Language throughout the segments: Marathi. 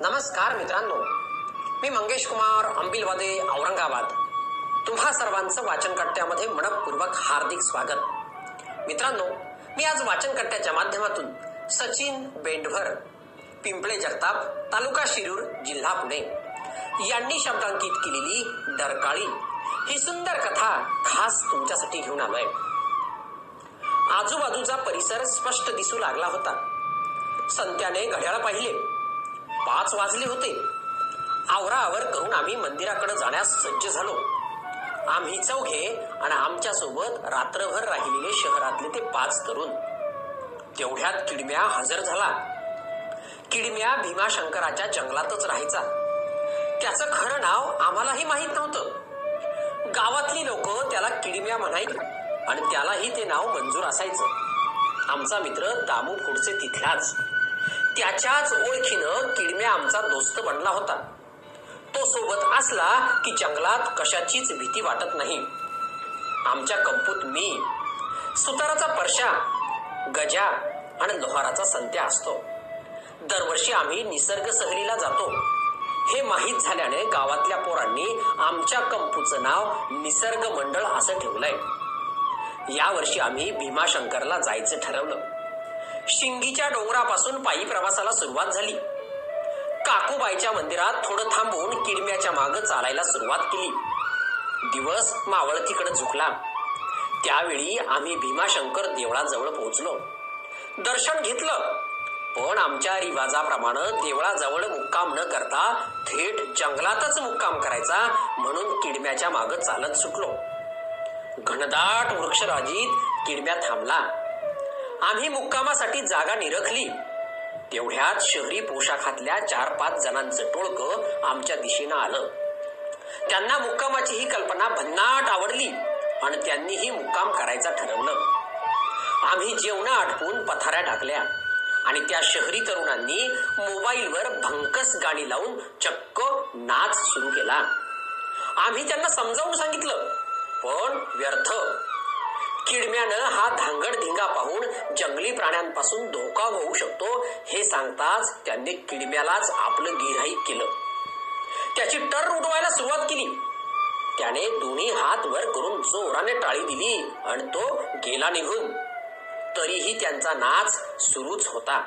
नमस्कार मित्रांनो. मी मंगेश कुमार अंबिलवादे औरंगाबाद. तुम्हा सर्वांचं वाचन कट्ट्यामध्ये मनपूर्वक हार्दिक स्वागत. मित्रांनो मी आज वाचन कट्ट्याच्या माध्यमातून सचिन बेंडभर पिंपळे जगताप तालुका शिरूर जिल्हा पुणे यांनी शब्दांकित केलेली डरकाळी ही सुंदर कथा खास तुमच्यासाठी घेऊन आलोय. आजूबाजूचा परिसर स्पष्ट दिसू लागला होता. संत्याने घड्याळ पाहिले. पाच वाजले होते. आवराआवर करून आम्ही मंदिराकडे जाण्यास सज्ज झालो. आम्ही चौघे आणि आमच्यासोबत रात्रभर राहिलेले शहरातले ते पाच तरुण. तेवढ्यात किडम्या हजर झाला. किडम्या भीमाशंकराच्या जंगलातच राहायचा. त्याचं खरं नाव आम्हालाही माहीत नव्हतं. गावातली लोक त्याला किडम्या म्हणायची आणि त्यालाही ते नाव मंजूर असायचं. आमचा मित्र दामू पुढचे तिथलाच. त्याच्याच ओळखीनं किडम्या आमचा दोस्त बनला होता. तो सोबत असला की जंगलात कशाचीच भीती वाटत नाही. आमच्या कंपूत मी सुताराचा परशा गजा आणि लोहाराचा संत्या असतो. दरवर्षी आम्ही निसर्ग सहलीला जातो. हे माहीत झाल्याने गावातल्या पोरांनी आमच्या कंपूचं नाव निसर्ग मंडळ असं ठेवलंय. यावर्षी आम्ही भीमाशंकरला जायचं ठरवलं. शिंगीच्या डोंगरापासून पायी प्रवासाला सुरुवात झाली. काकूबाईच्या मंदिरात थोडं थांबून किडम्याच्या माग चालायला सुरुवात केली. दिवस मावळतीकडे झुकला. त्यावेळी आम्ही भीमाशंकर देवळाजवळ पोहोचलो. दर्शन घेतलं. पण आमच्या रिवाजाप्रमाणे देवळाजवळ मुक्काम न करता थेट जंगलातच मुक्काम करायचा म्हणून किडम्याच्या माग चालत सुटलो. घनदाट वृक्षराजीत किडम्या थांबला. आम्ही मुक्कामासाठी जागा निरखली. तेवढ्यात शहरी पोशाखातल्या चार पाच जणांचं टोळकं आमच्या दिशेनं आलं. त्यांना मुक्कामाची ही कल्पना भन्नाट आवडली आणि त्यांनीही मुक्काम करायचा ठरवलं. आम्ही जेवण आटपून पथाऱ्या ढाकल्या आणि त्या शहरी तरुणांनी मोबाईलवर भंकस गाणी लावून चक्क नाच सुरू केला. आम्ही त्यांना समजावून सांगितलं पण व्यर्थ किडम्यानं हा धांगड धिंगा पाहून जंगली प्राण्यांपासून धोका होऊ शकतो हे सांगताच त्यांनी किडम्यालाच आपलं गिराईक केलं. त्याची टर उडवायला सुरुवात केली. त्याने दोन्ही हात वर करून जोराने टाळी दिली आणि तो गेला निघून. तरीही त्यांचा नाच सुरूच होता.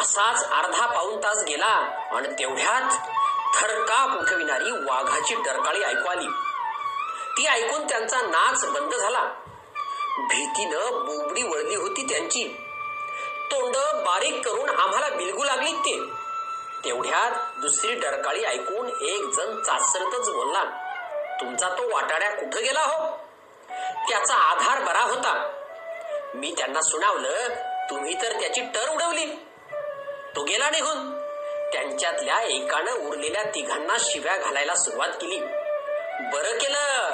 असाच अर्धा पाऊन तास गेला आणि तेवढ्यात थरकाप उठविणारी वाघाची डरकाळी ऐकू आली. ती ऐकून त्यांचा नाच बंद झाला. भीतीनं बोबडी वळली होती त्यांची. तोंड बारीक करून आम्हाला बिलगू लागली ते. तेवढ्यात दुसरी डरकाळी ऐकून एक जण चाचरतच बोलला तुमचा तो वाटाड्या कुठं गेला हो? त्याचा आधार बरा होता. मी त्यांना सुनावलं तुम्ही तर त्याची टर उडवली. तो गेला निघून. त्यांच्यातल्या एकानं उरलेल्या तिघांना शिव्या घालायला सुरुवात केली. बरं केलं.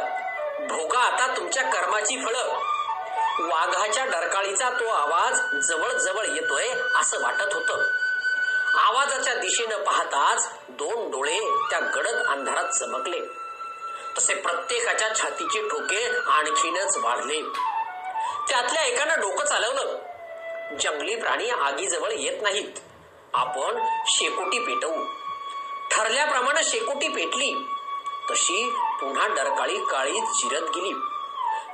भोगा आता तुमच्या कर्माची फळं. वाघाच्या डरकाळीचा तो आवाज जवळजवळ येतोय असं वाटत होतं. आवाजाच्या दिशेनं पाहताच दोन डोळे त्या गडद अंधारात चमकले. तसे प्रत्येकाच्या छातीचे ठोके आणखीनच वाढले. त्यातल्या एकानं डोकं चालवलं. जंगली प्राणी आगीजवळ येत नाहीत. आपण शेकोटी पेटवू. ठरल्याप्रमाणे शेकोटी पेटली. तशी पुन्हा डरकाळी काळी चिरत गेली.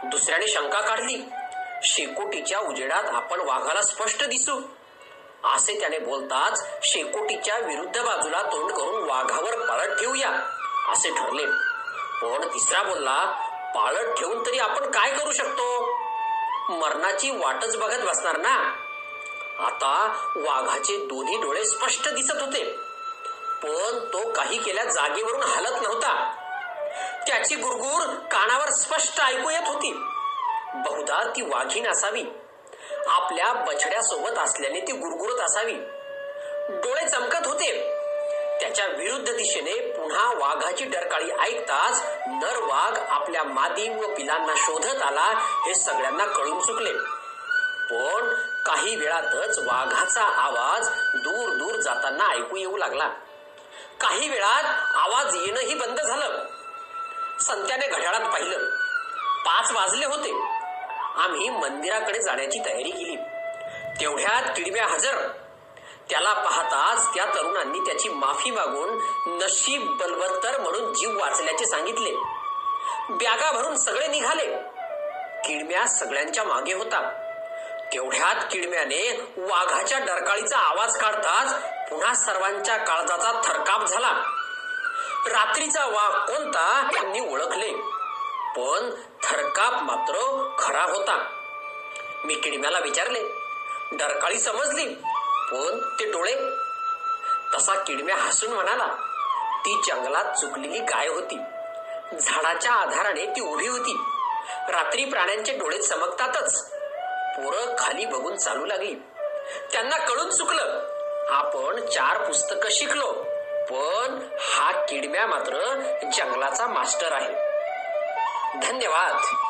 दुसऱ्याने शंका काढली. शेकोटीच्या उजेडात आपण वाघाला स्पष्ट दिसू. असे त्याने बोलताच शेकोटीच्या विरुद्ध बाजूला तोंड करून वाघावर पाळत ठेवूया असे ठरले. पण तिसरा बोलला पाळत ठेवून तरी आपण काय करू शकतो? मरणाची वाटच बघत बसणार ना? आता वाघाचे दोन्ही डोळे स्पष्ट दिसत होते. पण तो काही केल्या जागेवरून हलत नव्हता. त्याची गुरगुर कानावर स्पष्ट ऐकू येत होती. बहुधा ती वाघीण असावी. आपल्या बछड्यासोबत असल्याने ती गुरगुरत असावी. डोळे चमकत होते. त्याच्या विरुद्ध दिशेने पुन्हा वाघाची डरकाळी ऐकताच नर वाघ आपल्या मादी व पिलांना शोधत आला हे सगळ्यांना कळून चुकले. पण काही वेळातच वाघाचा आवाज दूर दूर जाताना ऐकू येऊ लागला. काही वेळात आवाज येणंही बंद झालं. संत्याने घड्याळात पाहिलं. पाच वाजले होते. आम्ही मंदिराकडे जाण्याची तयारी केली. तेवढ्यात किडम्या हजर. त्याला पाहताच त्या तरुणांनी त्याची माफी मागून नशीब बलवत्तर म्हणून जीव वाचल्याचे सांगितले. बॅगा भरून सगळे निघाले. किडम्या सगळ्यांच्या मागे होता. तेवढ्यात किडम्याने वाघाच्या डरकाळीचा आवाज काढताच पुन्हा सर्वांच्या काळजाचा थरकाप झाला. रात्रीचा वाघ कोणता त्यांनी ओळखले. पण थरकाप मात्र खरा होता. मी किडम्याला विचारले डरकाळी समजली? पण ते डोळे? तसा किडम्या हसून म्हणाला ती जंगलात चुकलेली गाय होती. झाडाच्या आधाराने ती उभी होती. रात्री प्राण्यांचे डोळे चमकतातच. पोरं खाली बघून चालू लागली. त्यांना कळून चुकलं. आपण चार पुस्तकं शिकलो. पण हा किडम्या मात्र जंगलाचा मास्टर आहे. धन्यवाद.